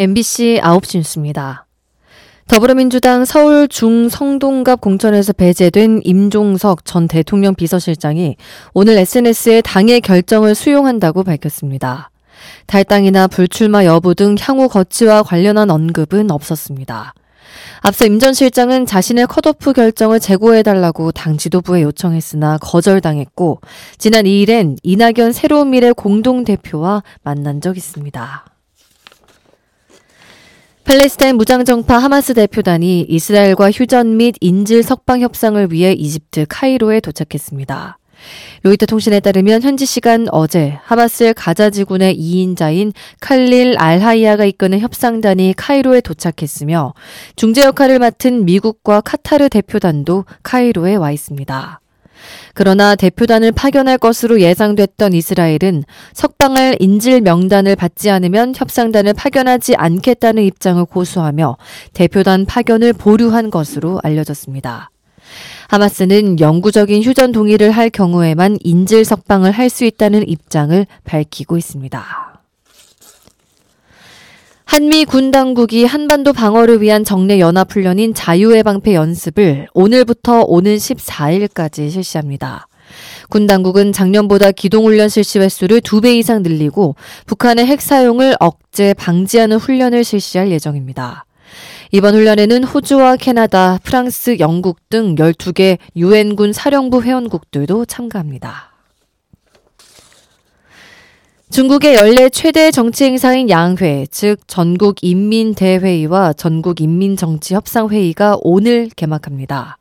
MBC 9시 뉴스입니다. 더불어민주당 서울 중성동갑 공천에서 배제된 임종석 전 대통령 비서실장이 오늘 SNS에 당의 결정을 수용한다고 밝혔습니다. 탈당이나 불출마 여부 등 향후 거치와 관련한 언급은 없었습니다. 앞서 임 전 실장은 자신의 컷오프 결정을 재고해달라고 당 지도부에 요청했으나 거절당했고 지난 2일엔 이낙연 새로운 미래 공동대표와 만난 적 있습니다. 팔레스타인 무장정파 하마스 대표단이 이스라엘과 휴전 및 인질 석방 협상을 위해 이집트 카이로에 도착했습니다. 로이터 통신에 따르면 현지 시간 어제 하마스 가자 지군의 2인자인 칼릴 알하이아가 이끄는 협상단이 카이로에 도착했으며 중재 역할을 맡은 미국과 카타르 대표단도 카이로에 와 있습니다. 그러나 대표단을 파견할 것으로 예상됐던 이스라엘은 석방할 인질 명단을 받지 않으면 협상단을 파견하지 않겠다는 입장을 고수하며 대표단 파견을 보류한 것으로 알려졌습니다. 하마스는 영구적인 휴전 동의를 할 경우에만 인질 석방을 할 수 있다는 입장을 밝히고 있습니다. 한미 군 당국이 한반도 방어를 위한 정례 연합 훈련인 자유의 방패 연습을 오늘부터 오는 14일까지 실시합니다. 군 당국은 작년보다 기동훈련 실시 횟수를 2배 이상 늘리고 북한의 핵 사용을 억제 방지하는 훈련을 실시할 예정입니다. 이번 훈련에는 호주와 캐나다, 프랑스, 영국 등 12개 유엔군 사령부 회원국들도 참가합니다. 중국의 연례 최대 정치 행사인 양회, 즉 전국 인민대회의와 전국 인민정치협상회의가 오늘 개막합니다.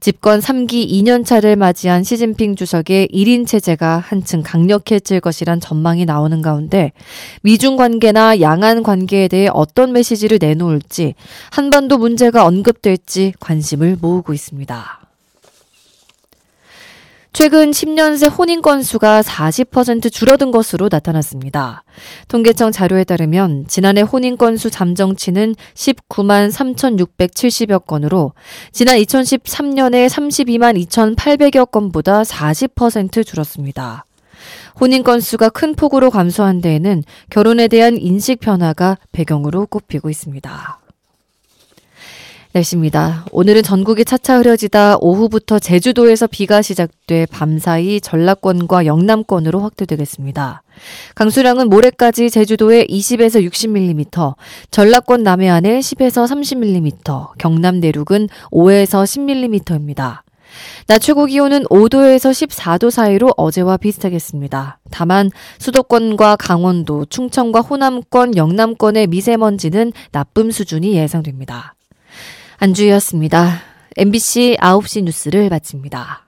집권 3기 2년차를 맞이한 시진핑 주석의 1인 체제가 한층 강력해질 것이란 전망이 나오는 가운데 미중 관계나 양안 관계에 대해 어떤 메시지를 내놓을지 한반도 문제가 언급될지 관심을 모으고 있습니다. 최근 10년 새 혼인 건수가 40% 줄어든 것으로 나타났습니다. 통계청 자료에 따르면 지난해 혼인 건수 잠정치는 19만 3,670여 건으로 지난 2013년에 32만 2,800여 건보다 40% 줄었습니다. 혼인 건수가 큰 폭으로 감소한 데에는 결혼에 대한 인식 변화가 배경으로 꼽히고 있습니다. 날씨입니다. 오늘은 전국이 차차 흐려지다 오후부터 제주도에서 비가 시작돼 밤사이 전라권과 영남권으로 확대되겠습니다. 강수량은 모레까지 제주도에 20에서 60mm, 전라권 남해안에 10에서 30mm, 경남 내륙은 5에서 10mm입니다. 낮 최고 기온은 5도에서 14도 사이로 어제와 비슷하겠습니다. 다만 수도권과 강원도, 충청과 호남권, 영남권의 미세먼지는 나쁨 수준이 예상됩니다. 안주희였습니다. MBC 9시 뉴스를 마칩니다.